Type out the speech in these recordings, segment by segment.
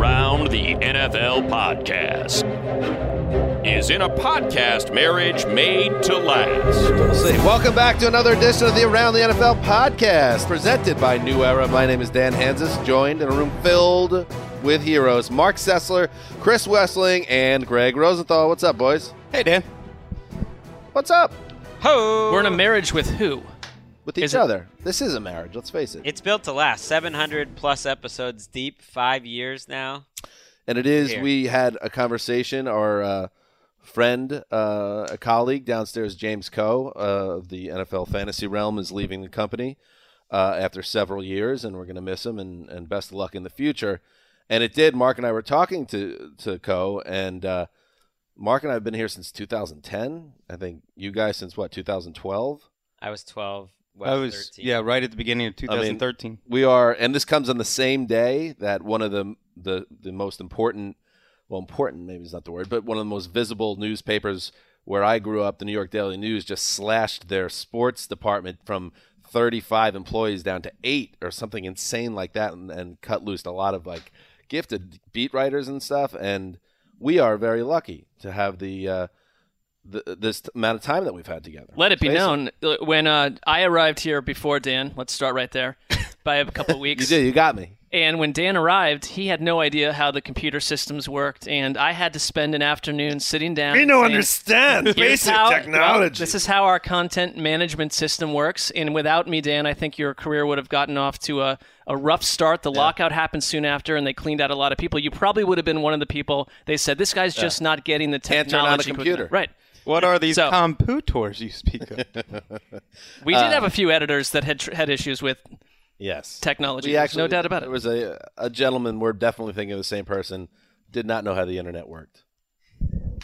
The Around the NFL podcast is in a podcast marriage made to last. We'll see. Welcome back to another edition of the Around the NFL podcast, presented by New Era. My name is Dan Hanzus, joined in a room filled with heroes Marc Sessler, Chris Wesseling, and Gregg Rosenthal. What's up, boys? Hey, Dan. What's up? Ho! We're in a marriage with who? With each Is it- other. This is a marriage, let's face it. It's built to last. 700 plus episodes deep, five years now. And it is, Here. we had a conversation, our uh, friend, uh, a colleague downstairs, James Coe uh, of the NFL fantasy realm, is leaving the company uh, after several years, and we're going to miss him, and, and best of luck in the future. And it did. Marc and I were talking to, to Coe, and uh, Marc and I have been here since 2010. I think you guys since what, 2012? I was 12. Wes I was 13. yeah, right at the beginning of mean, 2013. we are and this comes on the same day that one of the the the most important well important maybe is not the word but one of the most visible newspapers where I grew up the New York Daily News just slashed their sports department from 35 employees down to 8 or something insane like that and, and cut loose a lot of like gifted beat writers and stuff and we are very lucky to have the uh the, this amount of time that we've had together. Let it be Face known uh, when uh, I arrived here before Dan. Let's start right there. By a couple of You weeks. did. You got me. And when Dan arrived, he had no idea how the computer systems worked, and I had to spend an afternoon sitting down. We and don't saying, understand basic how- well, technology. this is how our content management system works. And without me, Dan, I think your career would have gotten off to a, a rough start. The lockout happened soon after, and they cleaned out a lot of people. You probably would have been one of the people they said, this guy's just not getting the Can't technology. turn on a quick computer. Right. What are these So- computers you speak of? We did have a few editors that had, tr- had issues with Yes. technology. We There's actually, no doubt about it. There was a a gentleman. We're definitely thinking of the same person. Did not know how the internet worked,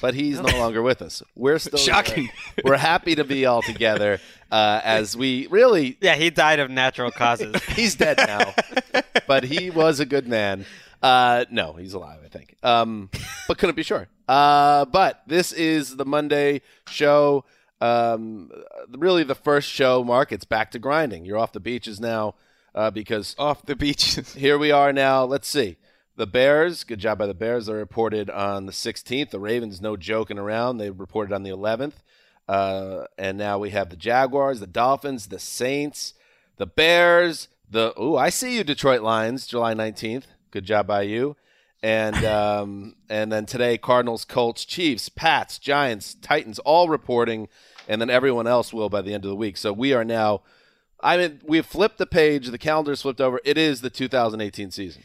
but he's no longer with us. We're still Shocking. we're happy to be all together uh, as we really. Yeah, he died of natural causes. He's dead now, but he was a good man. Uh, no, he's alive, I think. Um, but couldn't be sure. Uh, but this is the Monday show. Um, really the first show. Marc, it's back to grinding. You're off the beaches now uh, because Off the beaches. here we are now. Let's see. The Bears, good job by the Bears. They reported on the 16th. The Ravens, no joking around. They reported on the 11th. Uh, and now we have the Jaguars, the Dolphins, the Saints, the Bears, the. Ooh, I see you, Detroit Lions, July 19th. Good job by you. And um, and then today, Cardinals, Colts, Chiefs, Pats, Giants, Titans, all reporting, and then everyone else will by the end of the week. So we are now. I mean, we've flipped the page. The calendar's flipped over. It is the 2018 season.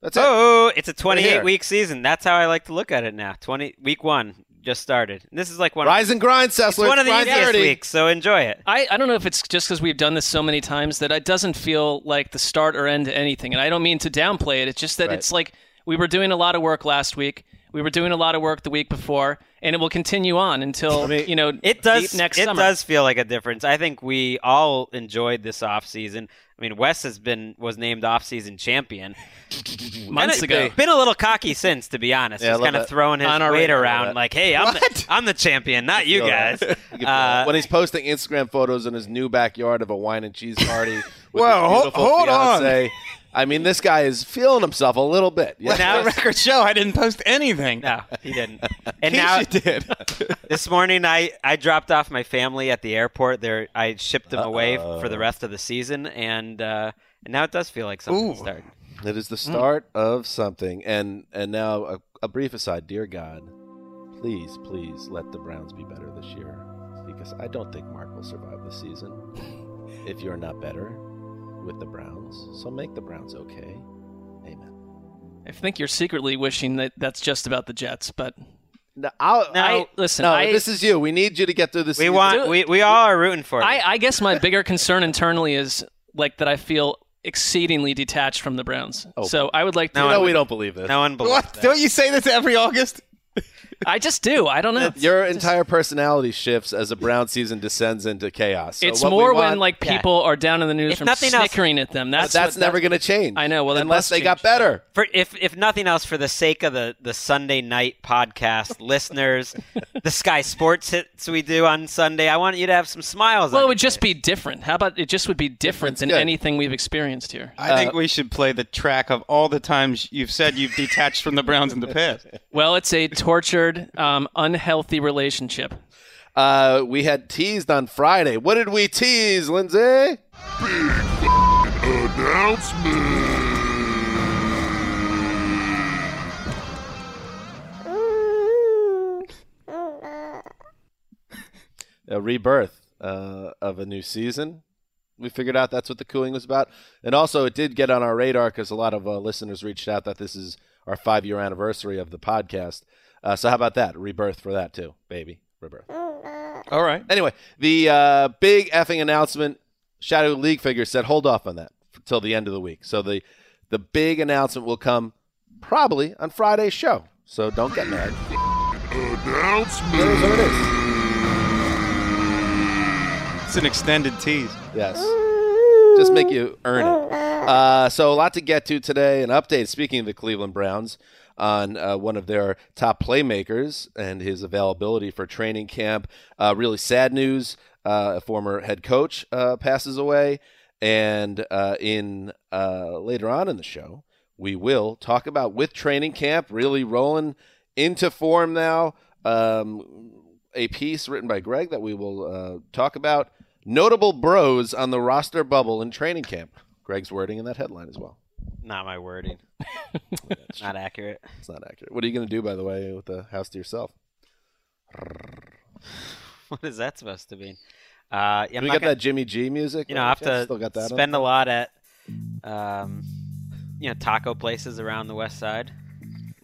That's it. oh, it's a 28 week season. That's how I like to look at it now. 20 week one just started. This is like one Rise and grind, Sessler. it's one of the Grind easiest 30. weeks, so enjoy it. I, I don't know if it's just because we've done this so many times that it doesn't feel like the start or end to anything. And I don't mean to downplay it. It's just that Right. it's like we were doing a lot of work last week. We were doing a lot of work the week before, and it will continue on until you know It does deep next it summer. does feel like a difference. I think we all enjoyed this off season. I mean, Wes has been was named off season champion. months Kinda- ago. Been a little cocky since, to be honest. Yeah, He's kind of throwing his On our weight radar, around, like, "Hey, I'm the, I'm the champion, not you guys." You can feel Uh, when he's posting Instagram photos in his new backyard of a wine and cheese party with Whoa, his ho- beautiful hold on. Fiance. I mean, this guy is feeling himself a little bit. Yeah. now, the record show I didn't post anything. no, he didn't. And In now case you did. this morning, I I dropped off my family at the airport. There, I shipped them away for the rest of the season, and uh, and now it does feel like something Ooh. starting. It is the start of something. And and now a, a brief aside, dear God, please, please let the Browns be better this year. Because I don't think Marc will survive the season if you're not better with the Browns. So make the Browns okay. Amen. I think you're secretly wishing that that's just about the Jets, but No, I'll, No, I listen. no, I, this is you. We need you to get through this. We season. want we, we all are rooting for you. I, I guess my bigger concern internally is like that I feel exceedingly detached from the Browns. Oh. So I would like to. No, no, I- we don't believe this. No one believes What? that. Don't you say this every August? I just do. I don't know. Your entire personality shifts as a Brown season descends into chaos. So it's more want- when like Yeah. people are down in the news If from nothing else- snickering at them. That's that's what- never going to change. I know, well, unless must they got better. For if if nothing else, for the sake of the the Sunday night podcast listeners, the Sky Sports hits we do on Sunday, I want you to have some smiles. Well, it would your just be different. How about it? Just would be different Different's than good. anything we've experienced here. I think uh, we should play the track of all the times you've said you've detached from the Browns in the past. Well, it's a tortured, um, unhealthy relationship. Uh, we had teased on Friday. What did we tease, Lindsay? Big announcement. a rebirth uh, of a new season. We figured out that's what the cooing was about, and also it did get on our radar because a lot of uh, listeners reached out that this is our five-year anniversary of the podcast. Uh, so how about that rebirth for that too, baby rebirth. All right. Anyway, the uh, big effing announcement. Shadow League figure said hold off on that until the end of the week. So the the big announcement will come probably on Friday's show. So don't get mad. It is what it is. It's an extended tease. Yes. Just make you earn it. Uh, so a lot to get to today. An update. Speaking of the Cleveland Browns, on uh, one of their top playmakers and his availability for training camp. Uh, really sad news. Uh, a former head coach uh, passes away, and uh, in later on in the show, we will talk about with training camp really rolling into form now. Um, a piece written by Gregg that we will talk about. Notable bros on the roster bubble in training camp. Gregg's wording in that headline as well. Not my wording. Not accurate. It's not accurate. What are you going to do, by the way, with the house to yourself? What is that supposed to mean? Uh, yeah, we got gonna- that Jimmy G music. You know, I have any to Still got that spend on? a lot at, um, you know, taco places around the west side.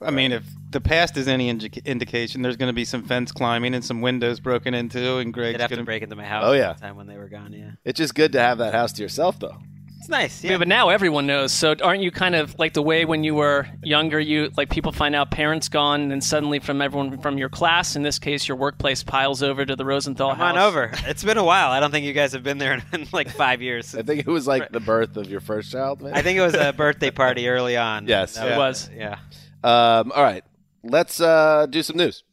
I mean, if the past is any indi- indication, there's going to be some fence climbing and some windows broken into, and Gregg's They'd going to break into my house. Oh, yeah. the time when they were gone. Yeah, It's just good to have that house to yourself, though. It's nice. Yeah. Yeah, but now everyone knows. So aren't you kind of like the way when you were younger, you like people find out parents gone, and then suddenly from everyone from your class, in this case your workplace, piles over to the Rosenthal come house. on over. It's been a while. I don't think you guys have been there in, in like five years. I think it was like the birth of your first child, man. I think it was a birthday party early on. Yes. That It was. Yeah. Um, all right, let's uh, do some news.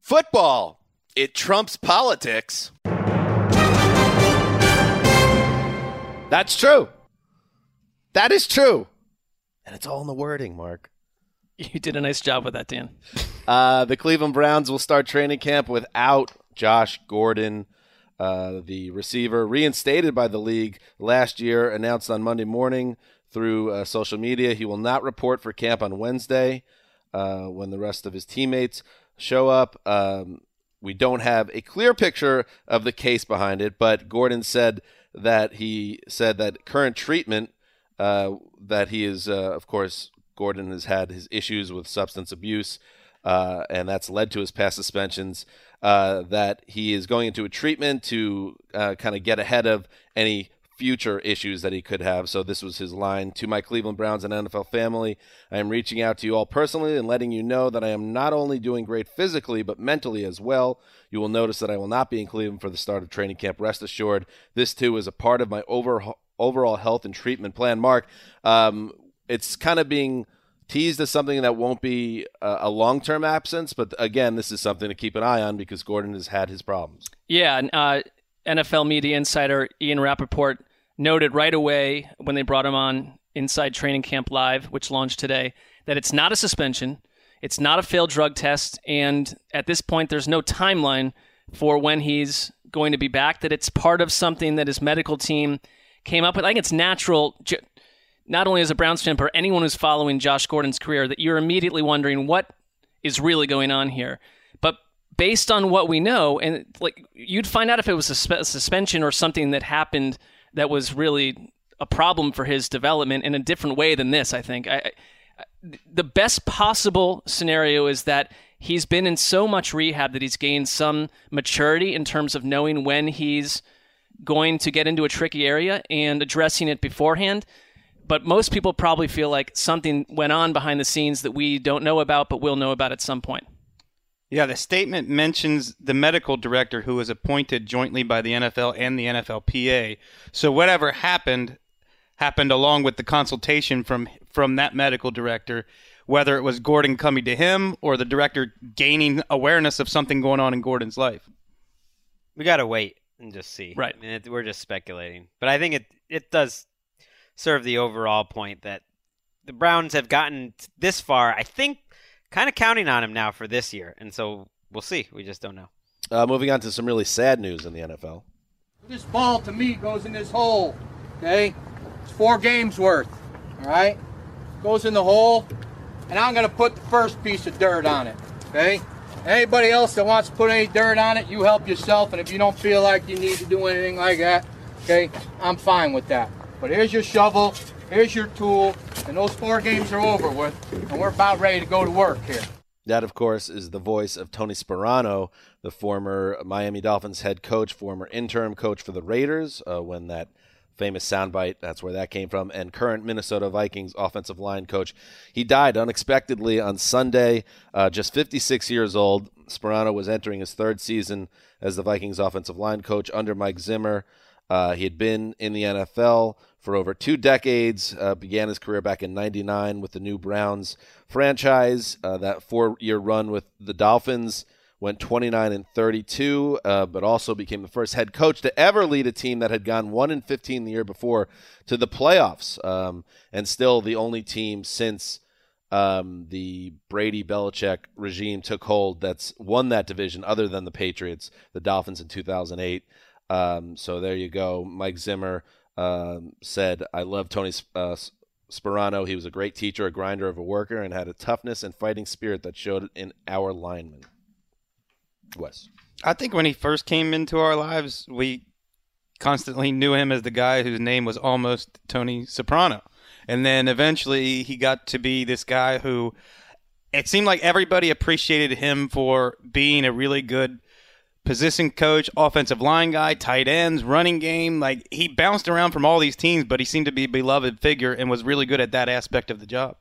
Football. It trumps politics. That's true. That is true. And it's all in the wording, Marc. You did a nice job with that, Dan. Uh, the Cleveland Browns will start training camp without Josh Gordon, uh, the receiver, reinstated by the league last year, announced on Monday morning through uh, social media. He will not report for camp on Wednesday uh, when the rest of his teammates show up. Um, we don't have a clear picture of the case behind it, but Gordon said that he said that current treatment uh, that he is, uh, of course, Gordon has had his issues with substance abuse, uh, and that's led to his past suspensions. Uh, that he is going into a treatment to uh, kind of get ahead of any future issues that he could have. So this was his line to my Cleveland Browns and NFL family. I am reaching out to you all personally and letting you know that I am not only doing great physically but mentally as well. You will notice that I will not be in Cleveland for the start of training camp. Rest assured, this too is a part of my over, overall health and treatment plan. Marc, um, it's kind of being teased as something that won't be a, a long-term absence, but again, this is something to keep an eye on because Gordon has had his problems. Yeah, uh, NFL media insider Ian Rapoport noted right away when they brought him on Inside Training Camp Live, which launched today, that it's not a suspension, it's not a failed drug test, and at this point, there's no timeline for when he's going to be back. That it's part of something that his medical team came up with. I think it's natural. Not only as a Browns fan, but anyone who's following Josh Gordon's career, that you're immediately wondering what is really going on here. But based on what we know, and like you'd find out if it was a, spe- a suspension or something that happened that was really a problem for his development in a different way than this. I think I, I- the best possible scenario is that he's been in so much rehab that he's gained some maturity in terms of knowing when he's going to get into a tricky area and addressing it beforehand. but most people probably feel like something went on behind the scenes that we don't know about, but we'll know about at some point. Yeah, the statement mentions the medical director who was appointed jointly by the NFL and the NFLPA. So whatever happened happened along with the consultation from from that medical director, whether it was Gordon coming to him or the director gaining awareness of something going on in Gordon's life. We got to wait and just see. Right. I mean, it, we're just speculating, but I think it it does serve the overall point that the Browns have gotten this far. I think kind of counting on him now for this year, and so we'll see. We just don't know. Uh, moving on to some really sad news in the NFL. This ball to me goes in this hole. Okay? It's four games worth. All right? Goes in the hole, and I'm going to put the first piece of dirt on it. Okay? Anybody else that wants to put any dirt on it, you help yourself. And if you don't feel like you need to do anything like that, okay, I'm fine with that. But here's your shovel, here's your tool, and those four games are over with, and we're about ready to go to work here. That, of course, is the voice of Tony Sparano, the former Miami Dolphins head coach, former interim coach for the Raiders, uh, when that famous soundbite, that's where that came from, and current Minnesota Vikings offensive line coach. He died unexpectedly on Sunday, uh, just 56 years old. Sparano was entering his third season as the Vikings offensive line coach under Mike Zimmer. Uh, he had been in the NFL for over two decades, uh, began his career back in 99 with the new Browns franchise. Uh, that four year run with the Dolphins went 29 and 32, uh, but also became the first head coach to ever lead a team that had gone 1 and 15 the year before to the playoffs, um, and still the only team since um, the Brady Belichick regime took hold that's won that division other than the Patriots, the Dolphins in 2008. Um, so there you go. Mike Zimmer um, said, I love Tony uh, Sparano. He was a great teacher, a grinder of a worker, and had a toughness and fighting spirit that showed in our linemen. Wes. I think when he first came into our lives, we constantly knew him as the guy whose name was almost Tony Soprano. And then eventually he got to be this guy who it seemed like everybody appreciated him for being a really good position coach, offensive line guy, tight ends, running game. Like he bounced around from all these teams, but he seemed to be a beloved figure and was really good at that aspect of the job.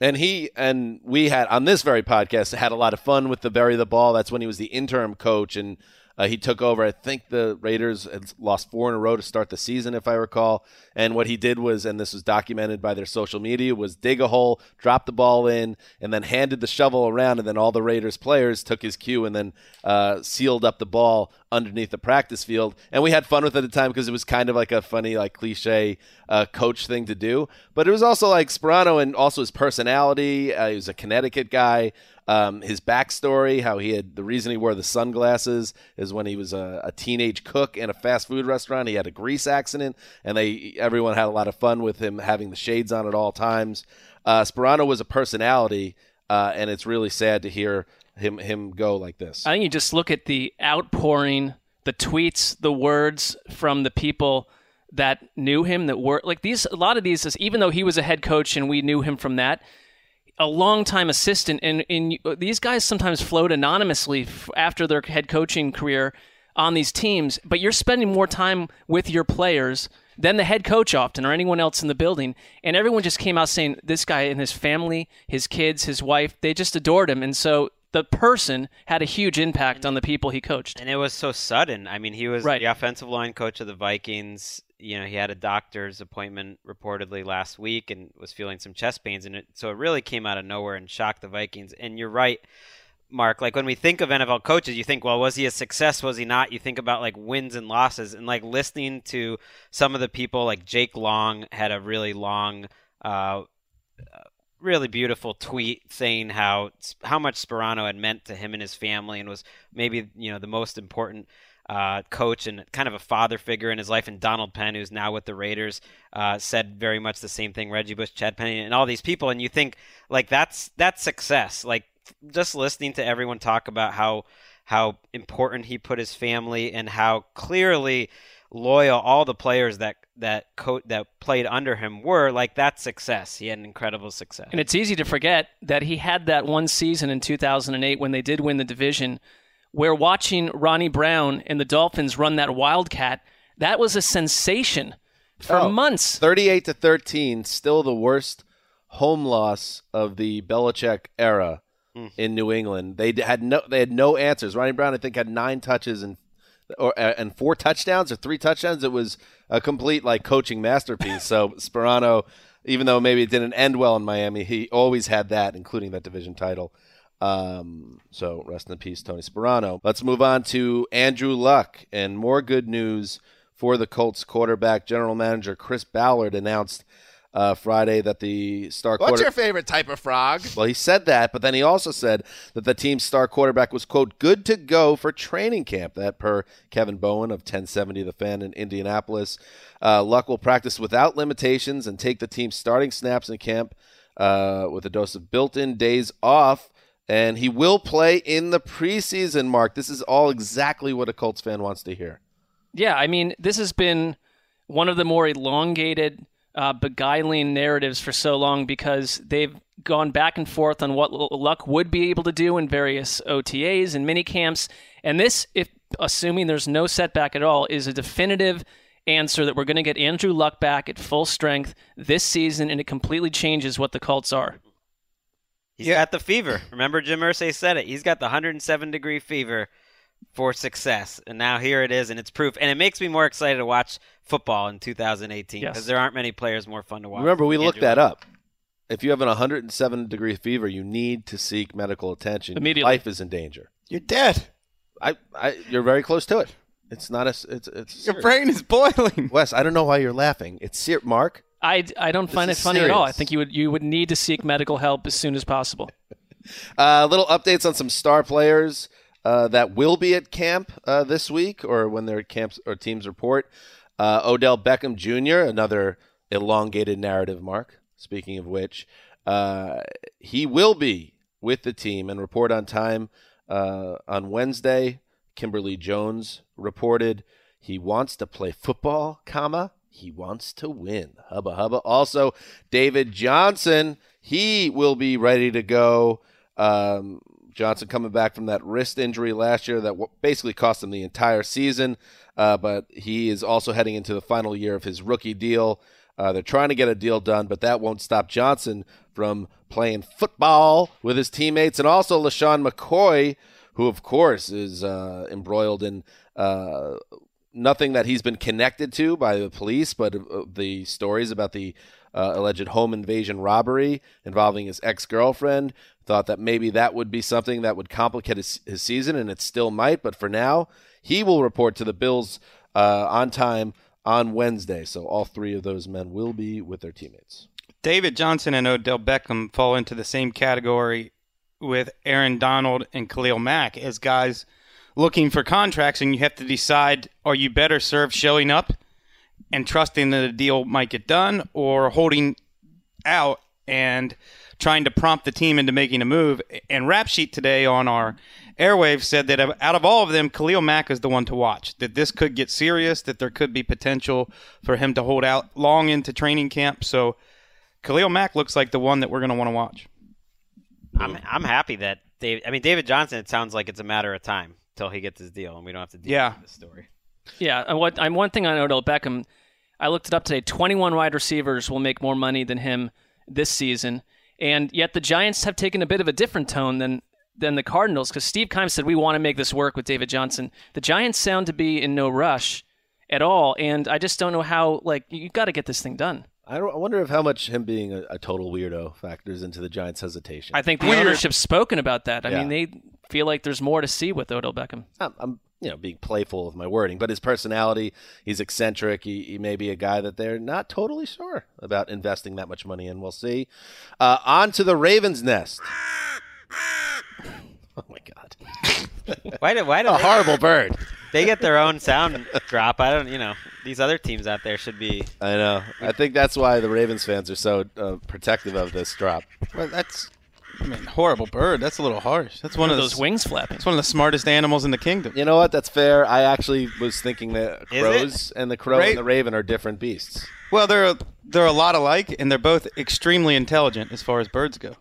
And he and we had on this very podcast had a lot of fun with the bury the ball. That's when he was the interim coach and uh, he took over. I think the Raiders had lost four in a row to start the season, if I recall. And what he did was, and this was documented by their social media, was dig a hole, drop the ball in, and then handed the shovel around. And then all the Raiders players took his cue and then uh, sealed up the ball underneath the practice field. And we had fun with it at the time because it was kind of like a funny, like cliche uh, coach thing to do. But it was also like Sparano and also his personality. Uh, he was a Connecticut guy. Um, his backstory, how he had the reason he wore the sunglasses is when he was a, a, teenage cook in a fast food restaurant. He had a grease accident, and they everyone had a lot of fun with him having the shades on at all times. Uh, Sparano was a personality, uh, and it's really sad to hear him him go like this. I think you just look at the outpouring, the tweets, the words from the people that knew him that were like these. A lot of these, even though he was a head coach and we knew him from that a longtime assistant, and, and these guys sometimes float anonymously f- after their head coaching career on these teams. But you're spending more time with your players than the head coach often or anyone else in the building. And everyone just came out saying this guy and his family, his kids, his wife, they just adored him. And so the person had a huge impact on the people he coached. And it was so sudden. I mean, he was Right. the offensive line coach of the Vikings. You know, he had a doctor's appointment reportedly last week and was feeling some chest pains, and it, so it really came out of nowhere and shocked the Vikings. And you're right, Marc. Like when we think of NFL coaches, you think, well, was he a success? Was he not? You think about like wins and losses, and like listening to some of the people, like Jake Long had a really long. Uh, really beautiful tweet saying how how much Sparano had meant to him and his family and was maybe you know the most important uh, coach and kind of a father figure in his life. And Donald Penn, who's now with the Raiders, uh, said very much the same thing. Reggie Bush, Chad Penny, and all these people, and you think like that's that's success. Like just listening to everyone talk about how how important he put his family and how clearly loyal all the players that that co- that played under him were like that success he had an incredible success And it's easy to forget that he had that one season in 2008 when they did win the division, where watching Ronnie Brown and the Dolphins run that Wildcat, that was a sensation for Oh. months. 38 to 13, still the worst home loss of the Belichick era hmm. in New England. They had no they had no answers. Ronnie Brown I think had 9 touches and or uh, and four touchdowns or three touchdowns. It was a complete like coaching masterpiece. so Sparano even though maybe it didn't end well in Miami, he always had that including that division title. Um, so rest in peace, Tony Sparano. Let's move on to Andrew Luck and more good news for the Colts quarterback. General manager Chris Ballard announced uh, Friday that the star What's quarter- your favorite type of frog? well, he said that, but then he also said that the team's star quarterback was, quote, good to go for training camp. That per Kevin Bowen of 1070 The Fan in Indianapolis. Uh, Luck will practice without limitations and take the team's starting snaps in camp uh, with a dose of built in days off. And he will play in the preseason, Marc. This is all exactly what a Colts fan wants to hear. Yeah, I mean, this has been one of the more elongated, uh, beguiling narratives for so long because they've gone back and forth on what Luck would be able to do in various OTAs and mini camps. And this, if assuming there's no setback at all, is a definitive answer that we're going to get Andrew Luck back at full strength this season, and it completely changes what the Colts are. He's got the fever. Remember, Jim Irsay said it. He's got the 107 degree fever for success, and now here it is, and it's proof. And it makes me more excited to watch football in 2018 Yes. because there aren't many players more fun to watch. Remember, we than looked that Luck. up. If you have an 107 degree fever, you need to seek medical attention. Your Immediately. Life is in danger. You're dead. I, I, you're very close to it. It's not a. s- It's it's. Your serious. brain is boiling. Wes, I don't know why you're laughing. It's ser- Marc. I, I don't find it funny at all. I think you would you would need to seek medical help as soon as possible. Uh, little updates on some star players uh, that will be at camp uh, this week, or when their camps or teams report. Uh, Odell Beckham Jr. Another elongated narrative. Marc. Speaking of which, uh, he will be with the team and report on time uh, on Wednesday. Kimberly Jones reported he wants to play football, comma he wants to win. Hubba hubba. Also, David Johnson, he will be ready to go. Um, Johnson coming back from that wrist injury last year that basically cost him the entire season, uh, but he is also heading into the final year of his rookie deal. Uh, they're trying to get a deal done, but that won't stop Johnson from playing football with his teammates. And also LeSean McCoy, who, of course, is uh, embroiled in uh, nothing that he's been connected to by the police, but uh, the stories about the uh, alleged home invasion robbery involving his ex girlfriend. Thought that maybe that would be something that would complicate his, his season, and it still might. But for now, he will report to the Bills uh, on time on Wednesday. So all three of those men will be with their teammates. David Johnson and Odell Beckham fall into the same category with Aaron Donald and Khalil Mack as guys looking for contracts, and you have to decide are you better served showing up and trusting that a deal might get done or holding out and trying to prompt the team into making a move. And Rap Sheet today on our airwaves said that out of all of them, Khalil Mack is the one to watch. That this could get serious, that there could be potential for him to hold out long into training camp. So Khalil Mack looks like the one that we're going to want to watch. I'm I'm happy that Dave. I mean, David Johnson. It sounds like it's a matter of time till he gets his deal, and we don't have to deal Yeah. with this story. Yeah, and what I'm one thing on Odell Beckham. I looked it up today. 21 wide receivers will make more money than him this season, and yet the Giants have taken a bit of a different tone than than the Cardinals because Steve Keim said we want to make this work with David Johnson. The Giants sound to be in no rush at all, and I just don't know how. Like you've got to get this thing done. I, don't, I wonder if how much him being a, a total weirdo factors into the Giants' hesitation. I think the Weird. ownership's spoken about that. I Yeah. mean, they feel like there's more to see with Odell Beckham. I'm, I'm you know being playful with my wording, but his personality, he's eccentric. He, he may be a guy that they're not totally sure about investing that much money in. We'll see. Uh, on to the Ravens' nest. Oh my God! Why do why do A they, horrible bird. They get their own sound drop? I don't. You know, these other teams out there should be. I know. I think that's why the Ravens fans are so uh, protective of this drop. Well, that's, I mean, horrible bird. That's a little harsh. That's one, One of of those the, wings flapping. It's one of the smartest animals in the kingdom. You know what? That's fair. I actually was thinking that crows and the crow Ra- and the raven are different beasts. Well, they're they're a lot alike, and they're both extremely intelligent as far as birds go.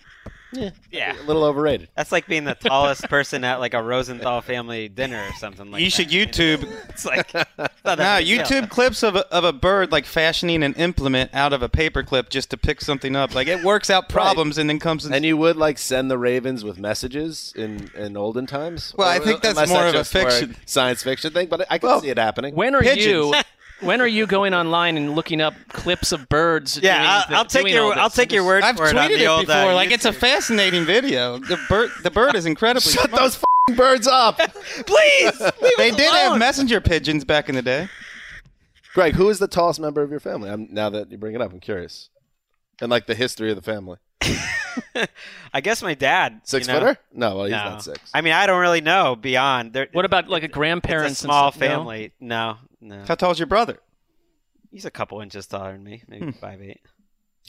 Yeah. A little overrated. That's like being the tallest person at like a Rosenthal family dinner or something like you that. should YouTube. It's like not No, big deal. YouTube clips of a, of a bird like fashioning an implement out of a paper clip just to pick something up. Like it works out problems and then comes in. And you would like send the Ravens with messages in in olden times. Well, I think that's unless more of a fiction. science fiction thing, but I can see it happening. When are Pigeons. you? When are you going online and looking up clips of birds? Yeah, doing I'll, the- I'll take doing your all this? I'll take your word I've for it on tweeted the it old, before. uh, like it's a fascinating video. The bird, the bird is incredibly. Shut smart. those f***ing birds up, Please, leave They us did have messenger pigeons back in the day. Gregg. Who is the tallest member of your family? I'm, now that you bring it up, I'm curious. And like the history of the family, I guess my dad. six you know? footer? No, well, he's No. not six. I mean, I don't really know beyond. There, What about like a it's grandparents? a small and stuff, no? family? No, no. How tall's your brother? He's a couple inches taller than me, maybe five eight.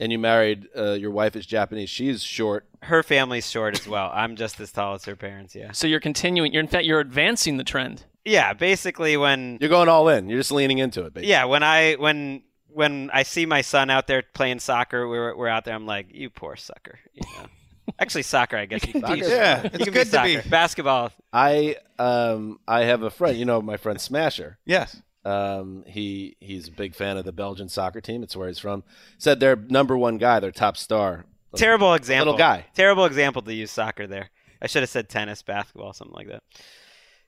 and you married uh, your wife is Japanese. She's short. Her family's short as well. I'm just as tall as her parents. Yeah. So you're continuing. You're in fact you're advancing the trend. Yeah. Basically, when You're going all in. You're just leaning into it. Basically. yeah, when I when when I see my son out there playing soccer, we're we're out there. I'm like, you poor sucker. You know. Actually, soccer. I guess you can be. Yeah, You it's can good to soccer. be. basketball. I um I have a friend. You know my friend Smasher. Yes. Um, he he's a big fan of the Belgian soccer team. It's where he's from. Said their number one guy, their top star. Terrible example. Little guy. Terrible example to use soccer there. I should have said tennis, basketball, something like that.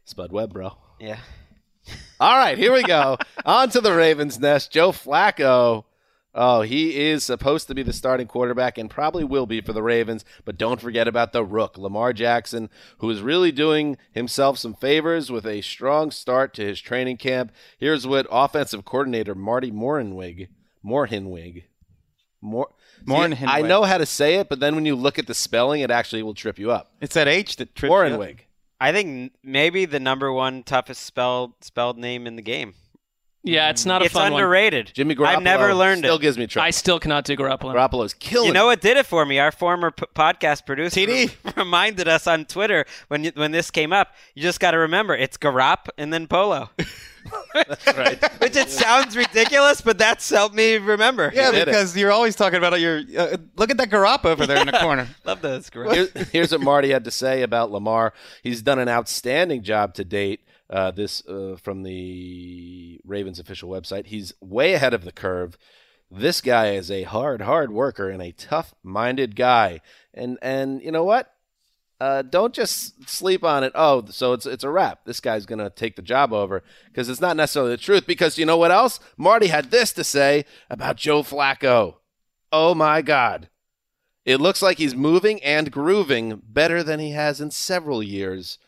Spud Webb, bro. Yeah. All right, here we go. On to the Ravens' nest. Joe Flacco. Oh, he is supposed to be the starting quarterback and probably will be for the Ravens, but don't forget about the rook, Lamar Jackson, who is really doing himself some favors with a strong start to his training camp. Here's what offensive coordinator Marty Mornhinweg, Mornhinweg, Mor- See, Mornhinweg. I know how to say it, but then when you look at the spelling, it actually will trip you up. It's that H that trips you up. Mornhinweg. I think maybe the number one toughest spelled spelled name in the game. Yeah, it's not a it's fun one. underrated. Jimmy Garoppolo I've never learned still it. Still gives me trouble. I still cannot do Garoppolo. Garoppolo's killing You know what did it for me? Our former p- podcast producer TD. reminded us on Twitter when you, when this came up. You just got to remember it's Garop and then Polo. that's right. Which it sounds ridiculous, but that's helped me remember. Yeah, did it. because you're always talking about your. Uh, look at that Garop over there in the corner. love those Garop. Here- here's what Marty had to say about Lamar. He's done an outstanding job to date. Uh, this uh, from the Ravens official website. He's way ahead of the curve. This guy is a hard, hard worker and a tough-minded guy. And and you know what? Uh, don't just sleep on it. Oh, so it's it's a wrap. This guy's gonna take the job over because it's not necessarily the truth. Because you know what else? Marty had this to say about Joe Flacco. Oh my God. It looks like he's moving and grooving better than he has in several years.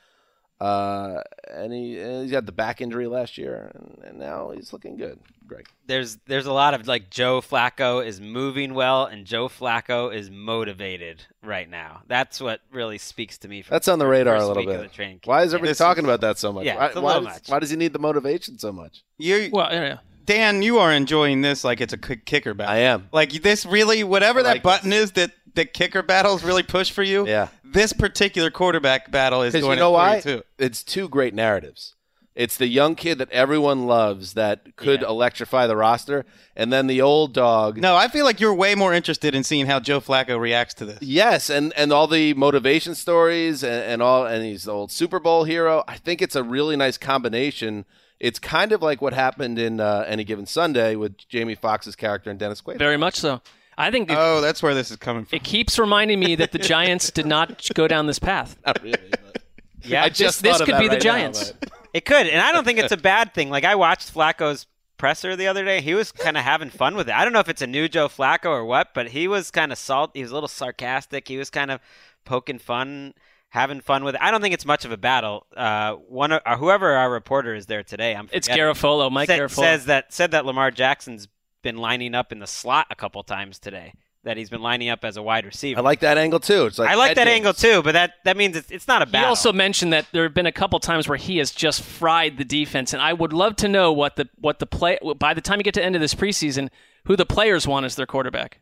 Uh, and he and he had the back injury last year, and, and now he's looking good. Gregg, There's there's a lot of like Joe Flacco is moving well and Joe Flacco is motivated right now. That's what really speaks to me. From that's on the the radar a little week of bit. the. Why is everybody This talking is- about that so much? Yeah, why, it's a why does, much. why does he need the motivation so much? You, Well, yeah, yeah. Dan, you are enjoying this like it's a kicker battle. I am. Like this really, whatever I that like button is that that kicker battles really push for you. Yeah. This particular quarterback battle is Because doing you know it for why? too. It's two great narratives. It's the young kid that everyone loves that could Yeah. electrify the roster, and then the old dog. No, I feel like you're way more interested in seeing how Joe Flacco reacts to this. Yes, and and all the motivation stories and, and all, and he's the old Super Bowl hero. I think it's a really nice combination. It's kind of like what happened in uh, any given Sunday with Jamie Foxx's character and Dennis Quaid. very much so. I think it, Oh, that's where this is coming from. it keeps reminding me that the Giants did not go down this path. Not really, but Yeah, I This, just this thought of could be the right now, Giants. but- It could, and I don't think it's a bad thing. Like I watched Flacco's presser the other day. He was kind of having fun with it. I don't know if it's a new Joe Flacco or what, but he was kind of salt. He was a little sarcastic. He was kind of poking fun, having fun with it. I don't think it's much of a battle. Uh, one or whoever our reporter is there today, I'm It's forgetting, Garafolo, Mike said, Garafolo. says that said that Lamar Jackson's been lining up in the slot a couple times today. That he's been lining up as a wide receiver. I like that angle too. It's like I like that games. angle too, but that that means it's, it's not a bad. He also mentioned that there have been a couple times where he has just fried the defense, and I would love to know what the what the play by the time you get to the end of this preseason, who the players want as their quarterback.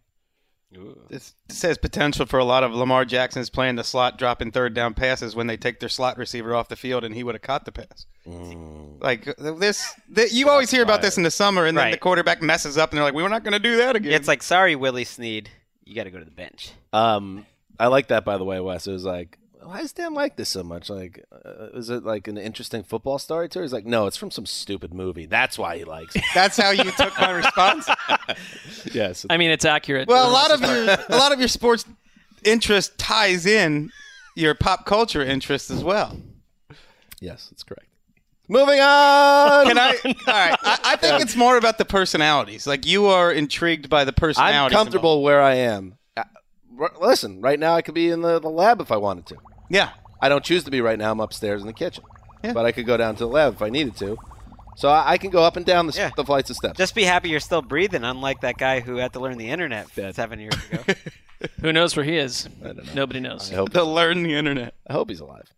This says potential for a lot of Lamar Jackson's playing the slot, dropping third down passes when they take their slot receiver off the field, and he would have caught the pass. Like this, th- you always hear about this in the summer, and then the quarterback messes up, and they're like, "We're not going to do that again." it's like sorry, Willie Snead, you got to go to the bench. Um, I like that, by the way, Wes. It was like, why does Dan like this so much? Like, uh, is it like an interesting football story to her? He's like, no, it's from some stupid movie. That's why he likes it. That's how you took my response. yes. I mean, it's accurate. Well, a lot of your a lot of your sports interest ties in your pop culture interest as well. yes, that's correct. Moving on. Can I? All right. I, I think it's more about the personalities. Like you are intrigued by the personality. I'm personalities. comfortable where I am. Uh, listen, right now I could be in the, the lab if I wanted to. Involved. Yeah. I don't choose to be right now. I'm upstairs in the kitchen. Yeah. But I could go down to the lab if I needed to. So I, I can go up and down the, Yeah. the flights of steps. Just be happy you're still breathing, unlike that guy who had to learn the internet seven years ago. Who knows where he is? I don't know. Nobody knows. I hope, To learn the internet. I hope he's alive.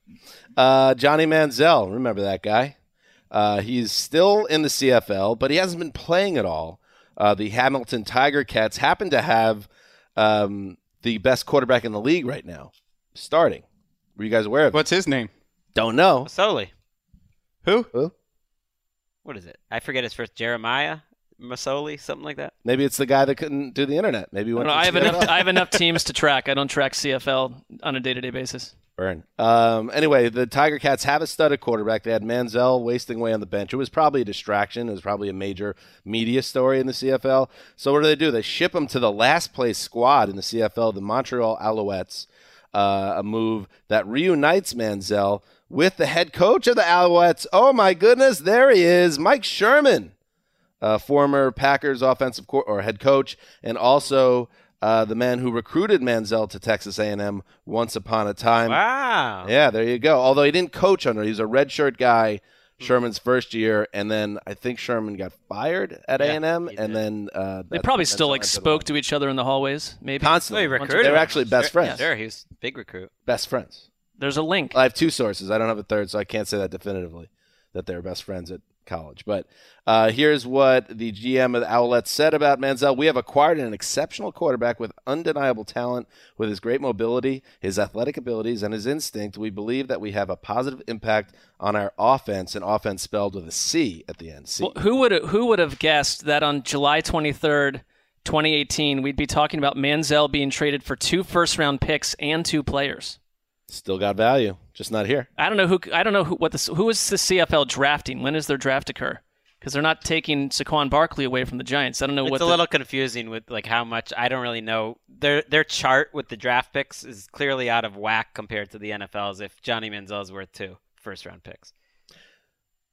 Uh, Johnny Manziel, remember that guy? Uh, he's still in the CFL, but he hasn't been playing at all. Uh, the Hamilton Tiger Cats happen to have um, the best quarterback in the league right now, starting. Were you guys aware of it? What's his name? Don't know. Masoli. Who? Who? What is it? I forget his first. Jeremiah Masoli, something like that. Maybe it's the guy that couldn't do the internet. Maybe he I, went don't know, I have enough. I have enough teams to track. I don't track CFL on a day-to-day basis. Burn. Um, anyway, the Tiger Cats have a studded quarterback. They had Manziel wasting away on the bench. It was probably a distraction. It was probably a major media story in the CFL. So what do they do? They ship him to the last place squad in the CFL, the Montreal Alouettes. Uh, a move that reunites Manziel with the head coach of the Alouettes. Oh my goodness, there he is, Mike Sherman, uh, former Packers offensive co- or head coach, and also uh, the man who recruited Manziel to Texas A&M once upon a time. Wow. Yeah, there you go. Although he didn't coach under, he's was a redshirt guy. Sherman's first year, and then I think Sherman got fired at A Yeah, and M, and then uh, They probably still like spoke to each other in the hallways. Maybe constantly. He recruited They were actually best Sure, friends. Sure, he was a big recruit. Best friends. there's a link. I have two sources. I don't have a third, so I can't say that definitively that they're best friends at college. But uh, here's what the GM of the Owlets said about Manziel. We have acquired an exceptional quarterback with undeniable talent, with his great mobility, his athletic abilities, and his instinct. We believe that we have a positive impact on our offense, and offense spelled with a C at the end. C. Well, who would who would have guessed that on July 23rd, 2018, we'd be talking about Manziel being traded for two first round picks and two players? Still got value, just not here. I don't know who I don't know who what the who is the CFL drafting? When does their draft occur? Because they're not taking Saquon Barkley away from the Giants. I don't know It's what a the- little confusing with like how much I don't really know. Their their chart with the draft picks is clearly out of whack compared to the NFL's. If Johnny Manziel is worth two first round picks,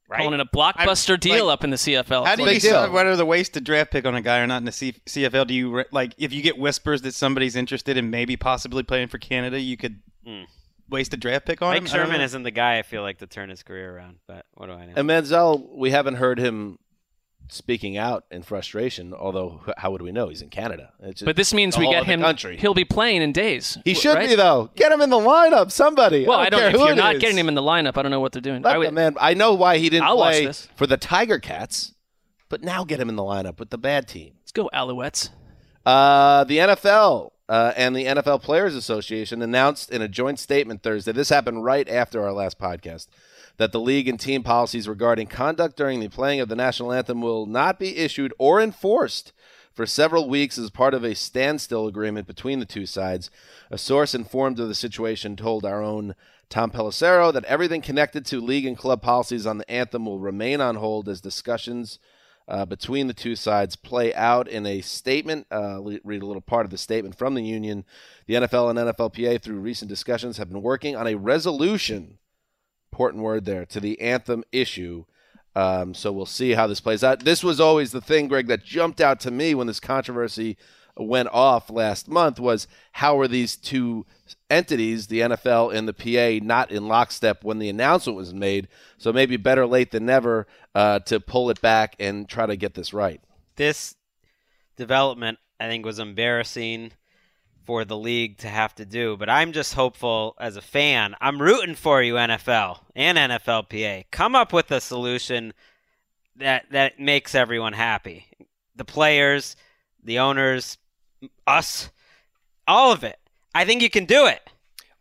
right? calling it a blockbuster deal like, up in the CFL. How do like- you big deal. decide whether the waste a draft pick on a guy or not in the C- CFL? Do you re- like if you get whispers that somebody's interested in maybe possibly playing for Canada, you could Hmm. Waste a draft pick on him? Mike I don't Sherman isn't the guy I feel like to turn his career around. But what do I know? And Manziel, we haven't heard him speaking out in frustration. Although, how would we know? He's in Canada. It's But this means we whole get other him. Country. He'll be playing in days. He should right? be though. Get him in the lineup, somebody. Well, I I don't, don't. care if who you're not is. getting him in the lineup, I don't know what they're doing. Let I would, man. I know why he didn't I'll play for the Tiger Cats, but now get him in the lineup with the bad team. let's go Alouettes. Uh, the NFL uh, and the NFL Players Association announced in a joint statement Thursday. This happened right after our last podcast. That the league and team policies regarding conduct during the playing of the national anthem will not be issued or enforced for several weeks as part of a standstill agreement between the two sides. A source informed of the situation told our own Tom Pelissero that everything connected to league and club policies on the anthem will remain on hold as discussions uh, between the two sides play out in a statement. Uh, read a little part of the statement from the union. The NFL and NFLPA, through recent discussions, have been working on a resolution. Important word there to the anthem issue. Um, so we'll see how this plays out. This was always the thing, Gregg, that jumped out to me when this controversy went off last month was how are these two entities, the NFL and the PA, not in lockstep when the announcement was made? So maybe better late than never uh, to pull it back and try to get this right. this development, I think, was embarrassing for the league to have to do. But I'm just hopeful as a fan. I'm rooting for you, NFL and NFLPA. Come up with a solution that that makes everyone happy. The players, the owners, us, all of it. I think you can do it.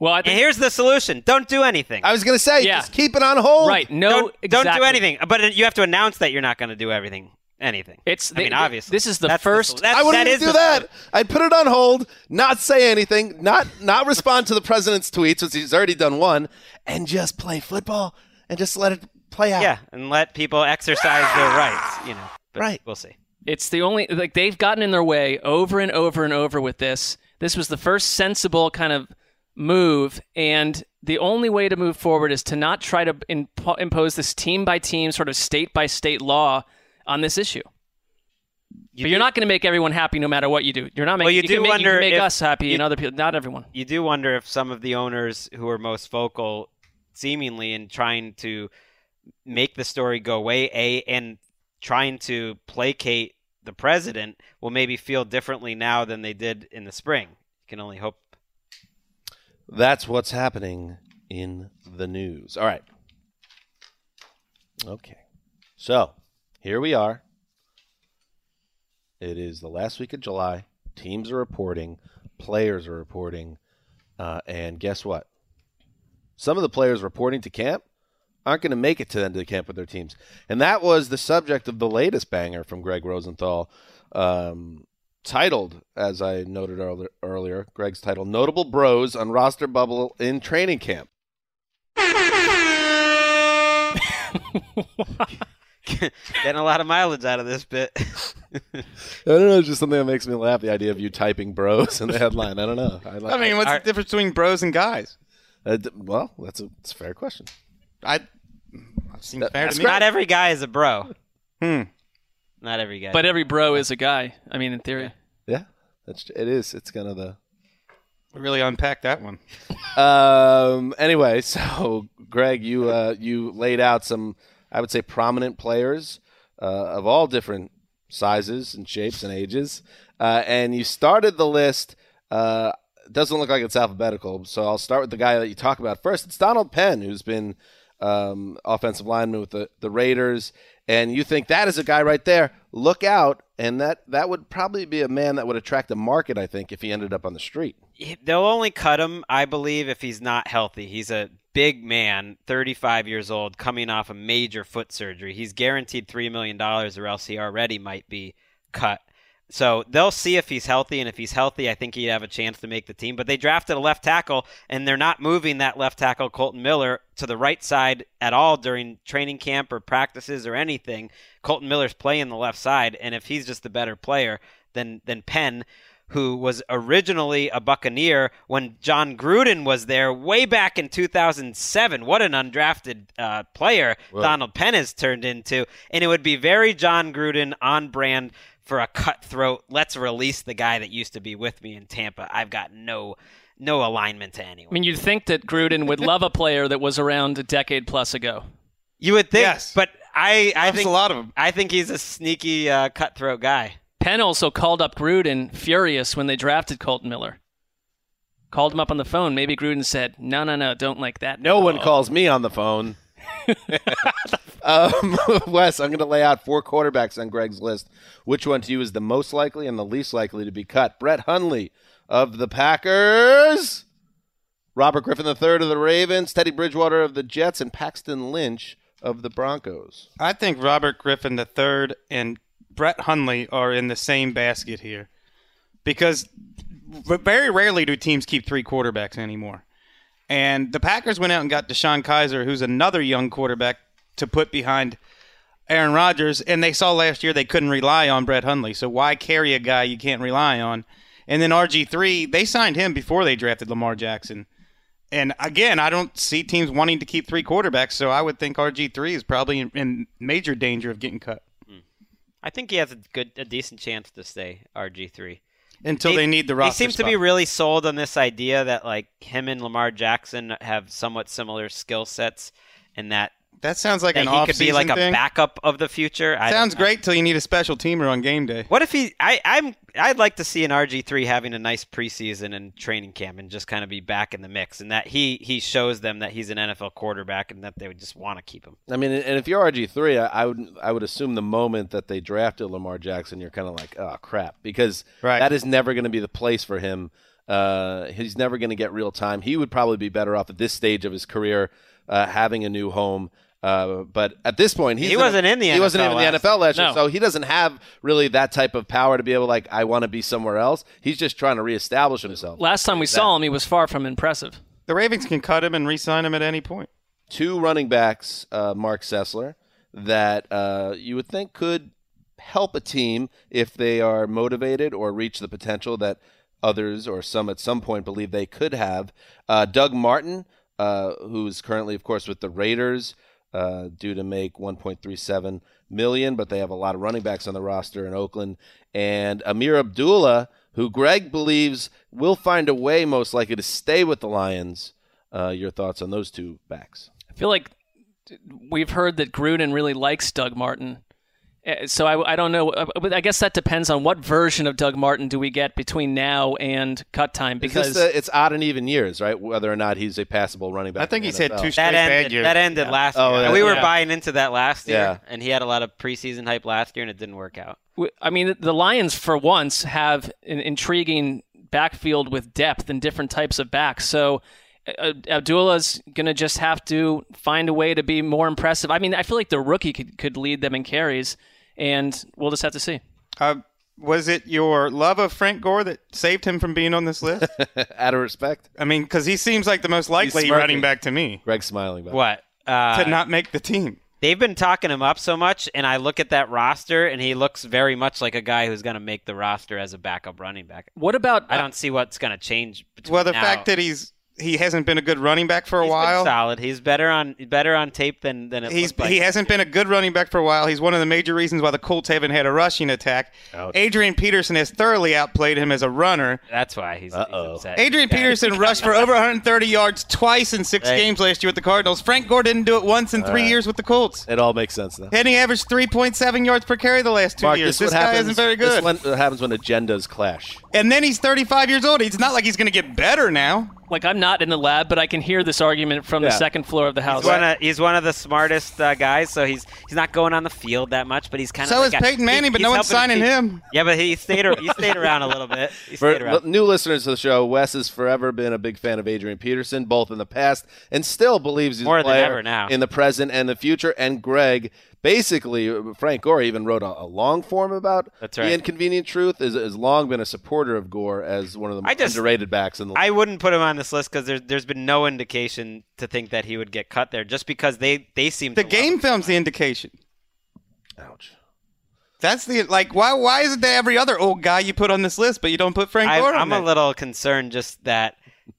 Well, I And here's the solution: don't do anything. I was going to say, Yeah. just keep it on hold. right. No, don't, don't do anything. But you have to announce that you're not going to do everything. anything. It's I mean, obviously, this is the That's first- that's, I wouldn't that even is do the- that. I'd put it on hold, not say anything, not not respond to the president's tweets, which he's already done one, and just play football and just let it play out. Yeah, and let people exercise their rights. You know, but Right. We'll see. It's the only like they've gotten in their way over and over and over with this. This was the first sensible kind of move, and the only way to move forward is to not try to impo- impose this team by team, sort of state by state law on this issue. You but you're do- not going to make everyone happy no matter what you do. You're not making. Well, you can do make, wonder can make if us happy you- and other people, not everyone. you do wonder if some of the owners who are most vocal, seemingly in trying to make the story go away, a and trying to placate the president, will maybe feel differently now than they did in the spring. You can only hope. That's what's happening in the news. All right. Okay. So here we are. It is the last week of July. Teams are reporting, players are reporting, uh, and guess what? Some of the players reporting to camp aren't going to make it to the end of the camp with their teams. And that was the subject of the latest banger from Gregg Rosenthal, um, titled, as I noted earlier, earlier, Gregg's title, Notable Bros on Roster Bubble in Training Camp. Getting a lot of mileage out of this bit. I don't know, it's just something that makes me laugh, the idea of you typing bros in the headline. I don't know. I, like, I mean, what's Are- the difference between bros and guys? uh, d- well, that's a, that's a fair question. I seems That- fair that's to me. Not every guy is a bro. Hmm. Not every guy. But every bro is a guy. I mean, in theory. Yeah, that's it is. It's kind of the Really unpack that one. Um. Anyway, so Gregg, you uh, you laid out some, I would say, prominent players uh, of all different sizes and shapes and ages, uh, and you started the list. Uh, doesn't look like it's alphabetical, so I'll start with the guy that you talk about first. It's Donald Penn, who's been um, offensive lineman with the, the Raiders, and you think that is a guy right there. Look out, and that that would probably be a man that would attract a market, I think, if he ended up on the street. they'll only cut him, I believe, if he's not healthy. He's a big man, 35 years old, coming off a major foot surgery. He's guaranteed $3 million, or else he already might be cut. So they'll see if he's healthy, and if he's healthy, I think he'd have a chance to make the team. But they drafted a left tackle, and they're not moving that left tackle, Colton Miller, to the right side at all during training camp or practices or anything. Colton Miller's playing the left side, and if he's just the better player than than Penn, who was originally a Buccaneer when Jon Gruden was there way back in 2007. What an undrafted uh, player Donald Penn has turned into. And it would be very Jon Gruden on brand for a cutthroat, let's release the guy that used to be with me in Tampa. I've got no no alignment to anyone. I mean, you'd think that Gruden would love a player that was around a decade plus ago. you would think, Yes. but I I Loves think a lot of them. I think he's a sneaky uh, cutthroat guy. Penn also called up Gruden furious when they drafted Colton Miller. Called him up on the phone. Maybe Gruden said, "No, no, no, don't like that." No one calls me on the phone. Um, Wes, I'm going to lay out four quarterbacks on Gregg's list. Which one to you is the most likely and the least likely to be cut? Brett Hundley of the Packers, Robert Griffin III of the Ravens, Teddy Bridgewater of the Jets, and Paxton Lynch of the Broncos. I think Robert Griffin III and Brett Hundley are in the same basket here because very rarely do teams keep three quarterbacks anymore. And the Packers went out and got DeShone Kizer, who's another young quarterback to put behind Aaron Rodgers. And they saw last year they couldn't rely on Brett Hundley. So why carry a guy you can't rely on? And then RG3, they signed him before they drafted Lamar Jackson. And again, I don't see teams wanting to keep three quarterbacks, so I would think RG3 is probably in, in major danger of getting cut hmm. I think he has a good, a decent chance to stay RG three. Until they, need the roster. He seems to be really sold on this idea that like him and Lamar Jackson have somewhat similar skill sets, and that, That sounds like that an he could be off-season like a thing. backup of the future. I Sounds great till you need a special teamer on game day. What if he? I, I'm. I'd like to see an RG three having a nice preseason and training camp and just kind of be back in the mix, and that he he shows them that he's an NFL quarterback and that they would just want to keep him. I mean, and if you're RG three, I, I would I would assume the moment that they drafted Lamar Jackson, you're kind of like, oh crap, because Right. that is never going to be the place for him. Uh, he's never going to get real time. He would probably be better off at this stage of his career uh, having a new home Uh, but at this point, he's He wasn't in the He wasn't NFL even in the NFL last year, No. so he doesn't have really that type of power to be able like I want to be somewhere else. He's just trying to reestablish himself. Last time we saw him, he was far from impressive. The Ravens can cut him and re-sign him at any point. two running backs, uh, Marc Sessler, that uh, you would think could help a team if they are motivated or reach the potential that others or some at some point believe they could have. Uh, Doug Martin, uh, who's currently, of course, with the Raiders, uh, due to make 1.37 million, but they have a lot of running backs on the roster in Oakland, and Ameer Abdullah, who Gregg believes will find a way, most likely, to stay with the Lions. Uh, your thoughts on those two backs? I feel like we've heard that Gruden really likes Doug Martin. Uh, So I, I don't know. uh, But I guess that depends on what version of Doug Martin do we get between now and cut time. Because the, it's odd and even years, right? Whether or not he's a passable running back. I think in he's the had two straight That bad ended. years. That ended last Oh, year. yeah. We were Yeah. buying into that last year, Yeah. and he had a lot of preseason hype last year, and it didn't work out. I mean, the Lions for once have an intriguing backfield with depth and different types of backs. So uh, Abdullah's going to just have to find a way to be more impressive. I mean, I feel like the rookie could, could lead them in carries, and we'll just have to see. Uh, was it your love of Frank Gore that saved him from being on this list? out of respect. I mean, because he seems like the most likely running back to me Gregg's smiling. About it. What? Uh, to not make the team. they've been talking him up so much, and I look at that roster, and he looks very much like a guy who's going to make the roster as a backup running back. What about I don't see what's going to change. Between Well, the now. fact that he's he hasn't been a good running back for a He's been while. solid. He's better on better on tape than than it He's like. he hasn't been a good running back for a while. He's one of the major reasons why the Colts haven't had a rushing attack. Adrian Peterson has thoroughly outplayed him as a runner. That's why he's, he's Uh-oh. upset. Adrian He's Peterson rushed for over 130 yards twice in six Hey. games last year with the Cardinals. Frank Gore didn't do it once in three years with the Colts. It all makes sense now. And he averaged 3.7 yards per carry the last two Marc, years. this, This guy happens, isn't very This good. when, what happens when agendas clash. and then he's 35 years old. It's not like he's going to get better now. Like I'm not in the lab, but I can hear this argument from the second floor of the house. He's one, of, he's one of the smartest uh, guys, so he's he's not going on the field that much, but he's kind of. So the is guy- Peyton Manning, he- but no one's signing him. Yeah, but he stayed ar- he stayed around a little bit. He For around. new listeners to the show, Wes has forever been a big fan of Adrian Peterson, both in the past and still believes he's More a than ever now. in the present and the future. And Gregg, basically, Frank Gore even wrote a, a long form about That's the inconvenient truth. Has, has long been a supporter of Gore as one of the I most just- underrated backs in the I wouldn't put him on this list because there's there's been no indication to think that he would get cut there, just because they they seem The to love game him. film's the indication. Ouch. That's the like. Why? Why is it that every other old guy you put on this list, but you don't put Frank I, Gore on I'm a little concerned just that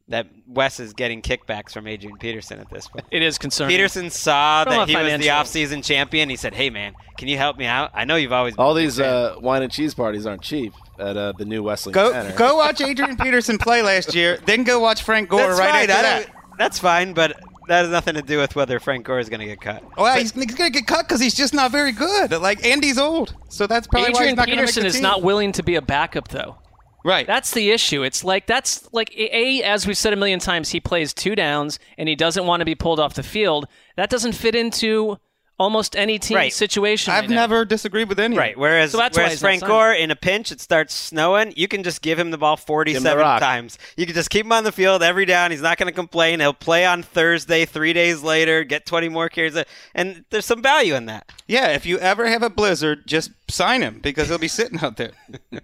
that Wes is getting kickbacks from Adrian Peterson at this point. it is concerning. Peterson saw From a that he was the financial- offseason champion. He said, "Hey man, can you help me out? I know you've always been All a these fan." uh, wine and cheese parties aren't cheap at uh, the new Wesley Go Center. go watch Adrian Peterson play last year, then go watch Frank Gore That's right fine. after I that. don't- That's fine, but that has nothing to do with whether Frank Gore is going to get cut. Well, he's, he's gonna get cut because he's just not very good. Like Andy's old, so that's probably why he's Adrian not gonna make Peterson the is team. not willing to be a backup, though. Right. That's the issue. It's like that's like a as we've said a million times. He plays two downs and he doesn't want to be pulled off the field. That doesn't fit into almost any team Right. situation. I've right now. never disagreed with any. Right. Whereas, So that's why whereas Frank signed. Gore, in a pinch, it starts snowing. You can just give him the ball 47 rock. times. You can just keep him on the field every down. He's not going to complain. He'll play on Thursday, three days later, get 20 more carries. And there's some value in that. Yeah, if you ever have a blizzard, just sign him because he'll be sitting out there.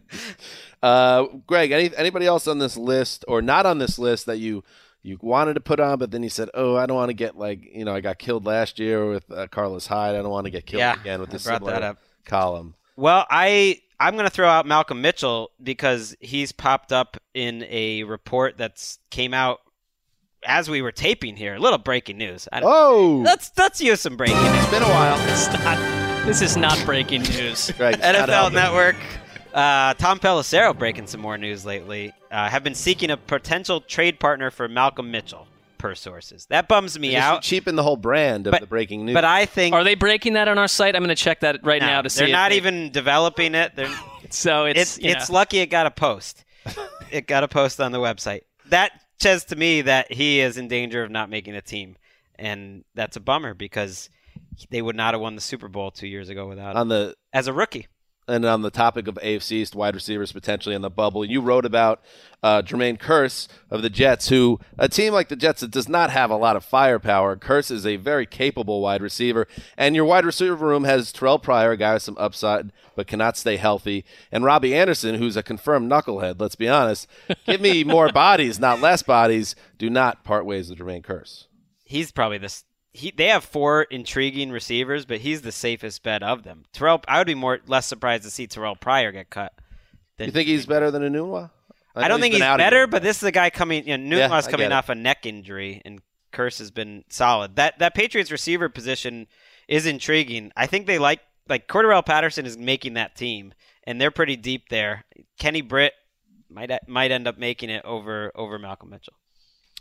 Uh, Gregg, any, anybody else on this list or not on this list that you you wanted to put on, but then you said, "Oh, I don't want to get like you know I got killed last year with uh, Carlos Hyde. I don't want to get killed Yeah, again with this brought similar that up. column." Well, I I'm going to throw out Malcolm Mitchell because he's popped up in a report that's came out as we were taping here. A little breaking news. I don't, Oh, Let's let's use some breaking news. it's been a while. It's not- this is not breaking news. NFL. Network. Uh, Tom Pelissero breaking some more news lately. Uh, have been seeking a potential trade partner for Malcolm Mitchell, per sources. That bums me out. cheapen the whole brand of But- the breaking news. But I think Are they breaking that on our site? I'm going to check that right no, now to see. they're if not they- even developing it. They're, So it's it's it's lucky it got a post. it got a post on the website. That says to me that he is in danger of not making a team, and that's a bummer because they would not have won the Super Bowl two years ago without on the as a rookie. And on the topic of AFC East wide receivers potentially in the bubble, you wrote about uh, Jermaine Kearse of the Jets, who a team like the Jets that does not have a lot of firepower. Kearse is a very capable wide receiver, and your wide receiver room has Terrelle Pryor, a guy with some upside but cannot stay healthy, and Robby Anderson, who's a confirmed knucklehead. Let's be honest. Give me more bodies, not less bodies. Do not part ways with Jermaine Kearse. He's probably this. He, they have four intriguing receivers, but he's the safest bet of them. Terrelle, I would be more less surprised to see Terrelle Pryor get cut. Than You think he's better than Enunwa? I, don't think he's better, again. but this is a guy coming. You know, Yeah, Newton's I coming off a neck injury, and Kearse has been solid. That that Patriots receiver position is intriguing. I think they like like Cordell Patterson is making that team, and they're pretty deep there. Kenny Britt might might end up making it over over Malcolm Mitchell.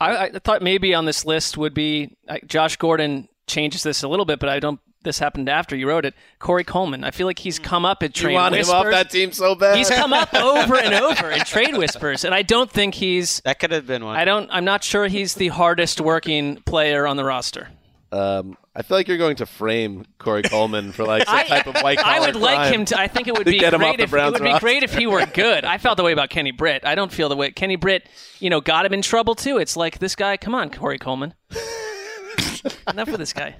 I, I thought maybe on this list would be uh, Josh Gordon changes this a little bit, but I don't. This happened after you wrote it. Corey Coleman. I feel like he's come up at trade. you want whispers. him off that team so bad. He's come up over and over in trade whispers, and I don't think he's. That could have been one. I don't. I'm not sure he's the hardest working player on the roster. Um, I feel like you're going to frame Corey Coleman for like some I- type of white collar I collar would like him to. I think it would To be get him off great the if it Browns would be roster. great if he were good. I felt the way about Kenny Britt. I don't feel the way Kenny Britt. You know, got him in trouble too. It's like this guy. Come on, Corey Coleman. Enough with this guy.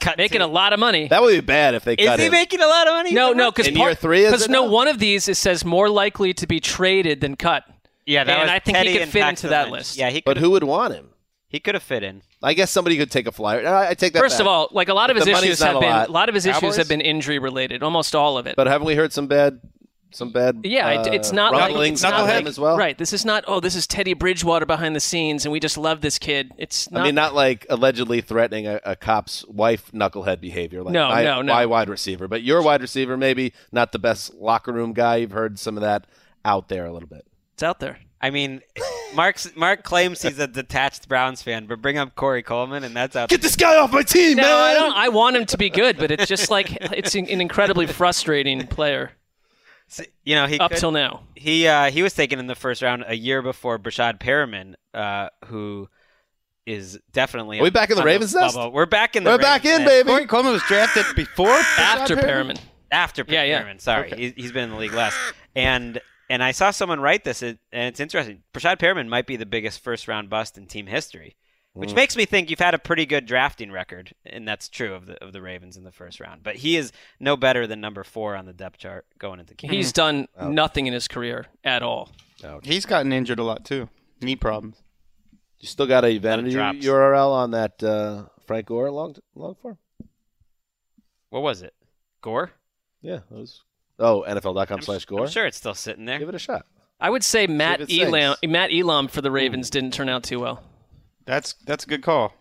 Cut Making to- a lot of money. That would be bad if they Is cut he him. making a lot of money? No, no, because In year three, is it no now? one of these it says more likely to be traded than cut. Yeah, that And was I think he could and fit into Paxton that Lynch. list. Yeah, he but who would want him? He could have fit in. I guess somebody could take a flyer. I, I take that. First back. of all, like a lot of his issues have a been lot. a lot of his issues Cowboys? have been injury related. Almost all of it. but haven't we heard some bad, some bad? yeah, uh, it's not like rumblings it's not like him as well. right. This is not. Oh, this is Teddy Bridgewater behind the scenes, and we just love this kid. It's not. I mean, not like allegedly threatening a, a cop's wife knucklehead behavior. Like No, my, no, no. my wide receiver, but your wide receiver maybe not the best locker room guy. You've heard some of that out there a little bit. it's out there. I mean, Marc's Marc claims he's a detached Browns fan, but bring up Corey Coleman, and that's out. Get this guy off my team, No, man. I don't. I want him to be good, but it's just like it's an incredibly frustrating player You know, he up could- till now. he uh, he was taken in the first round a year before Breshad Perriman, uh, who is definitely Are we back in the Ravens nest? bubble. We're back in the We're back in, nest. baby. Corey Coleman was drafted before After Breshad Perriman. after Yeah, yeah. Sorry, he's, he's been in the league less. And and I saw someone write this, and it's interesting. Breshad Perriman might be the biggest first round bust in team history, which Mm. makes me think you've had a pretty good drafting record, and that's true of the of the Ravens in the first round. But he is no better than number four on the depth chart going into camp. He's done nothing in his career at all. He's gotten injured a lot too. Knee problems. You still got a vanity. URL on that uh, Frank Gore long long form? what was it? Gore? Yeah, it was. Oh, NFL.com I'm, slash I'm Gore. sure it's still sitting there. Give it a shot. I would say Matt if it sinks. Elam, Matt Elam for the Ravens didn't turn out too well. That's that's a good call.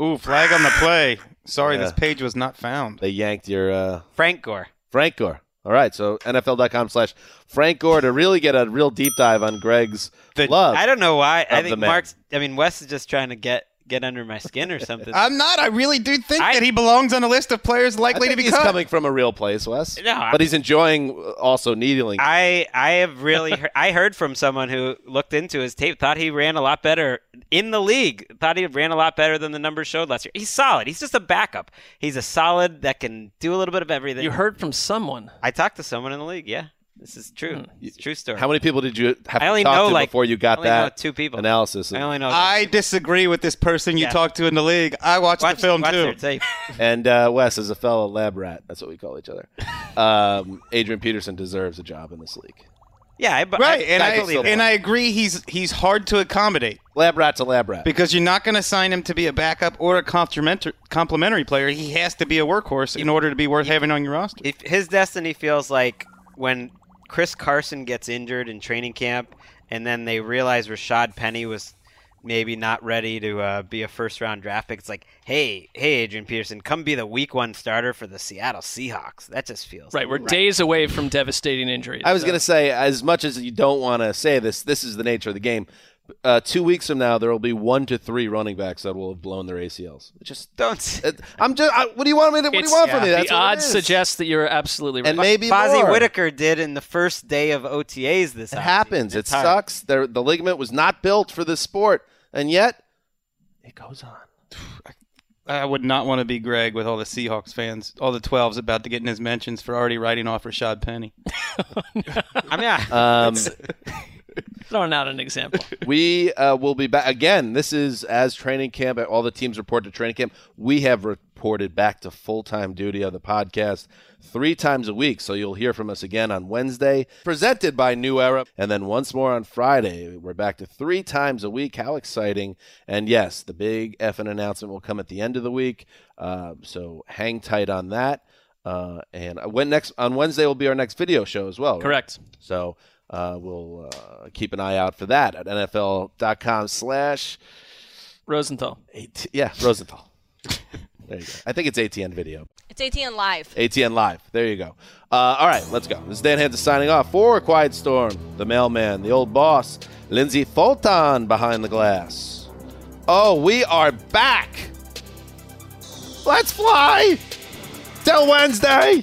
Ooh, flag on the play. Sorry, Yeah. this page was not found. They yanked your uh, Frank Gore. Frank Gore. All right, so NFL.com slash Frank Gore to really get a real deep dive on Gregg's The- love. I don't know why. I of the think man. Marc's. I mean, Wes is just trying to get get under my skin or something. I'm not. I really do think I- that he belongs on a list of players I likely to be he's cut. coming from a real place, Wes. No, I- but he's enjoying uh, also needling. I I have really heard, I heard from someone who looked into his tape, thought he ran a lot better in the league, thought he ran a lot better than the numbers showed last year. He's solid. He's just a backup. He's a solid that can do a little bit of everything. You heard from someone. I talked to someone in the league. Yeah, this is true. It's a true story. How many people did you have I to only talk know, to like- before you I got only know that two people. analysis? I only know. I disagree with this person you Yeah. talked to in the league. I watched watch, the film watch too. their tape. and uh, Wes is a fellow lab rat. That's what we call each other. Um, Adrian Peterson deserves a job in this league. Yeah, I, but Right, I, and I I, believe and. I agree. He's he's hard to accommodate Lab rat's a lab rat. because you're not going to sign him to be a backup or a complementary complementary player. He has to be a workhorse in order to be worth having on your roster. if his destiny feels like when Chris Carson gets injured in training camp, and then they realize Rashaad Penny was maybe not ready to uh, be a first round draft pick. It's like, hey, hey, Adrian Peterson, come be the week one starter for the Seattle Seahawks. That just feels Right, we're days away from devastating injuries. I was so- going to say, as much as you don't want to say this, this is the nature of the game. Uh, two weeks from now, there will be one to three running backs that will have blown their ACLs. Just don't. it, I'm just. I, what do you want me to? What do you want from me? That's the what it odds suggest that you're absolutely right. and maybe Fozzy more. Whittaker did in the first day of OTAs this It happens. It It's hard. sucks. There, the ligament was not built for this sport, and yet it goes on. I would not want to be Gregg with all the Seahawks fans, all the 12s about to get in his mentions for already writing off Rashaad Penny. I mean, I, Um, Throwing out an example. we uh, will be back again. This is as training camp. All the teams report to training camp. We have reported back to full time duty on the podcast three times a week. So you'll hear from us again on Wednesday, presented by New Era, and then once more on Friday. We're back to three times a week. How exciting! And yes, the big effing announcement will come at the end of the week. Uh, so hang tight on that. Uh, and when next on Wednesday will be our next video show as well. right? Correct. So uh, we'll uh, keep an eye out for that at NFL.com slash Rosenthal. AT- yeah Rosenthal. there you go. I think it's ATN video. It's ATN Live. ATN Live. There you go. Uh, all right, let's go. This is Dan Hanzus signing off for Quiet Storm, the mailman, the old boss, Lindsay Fulton behind the glass. Oh, we are back. Let's fly till Wednesday.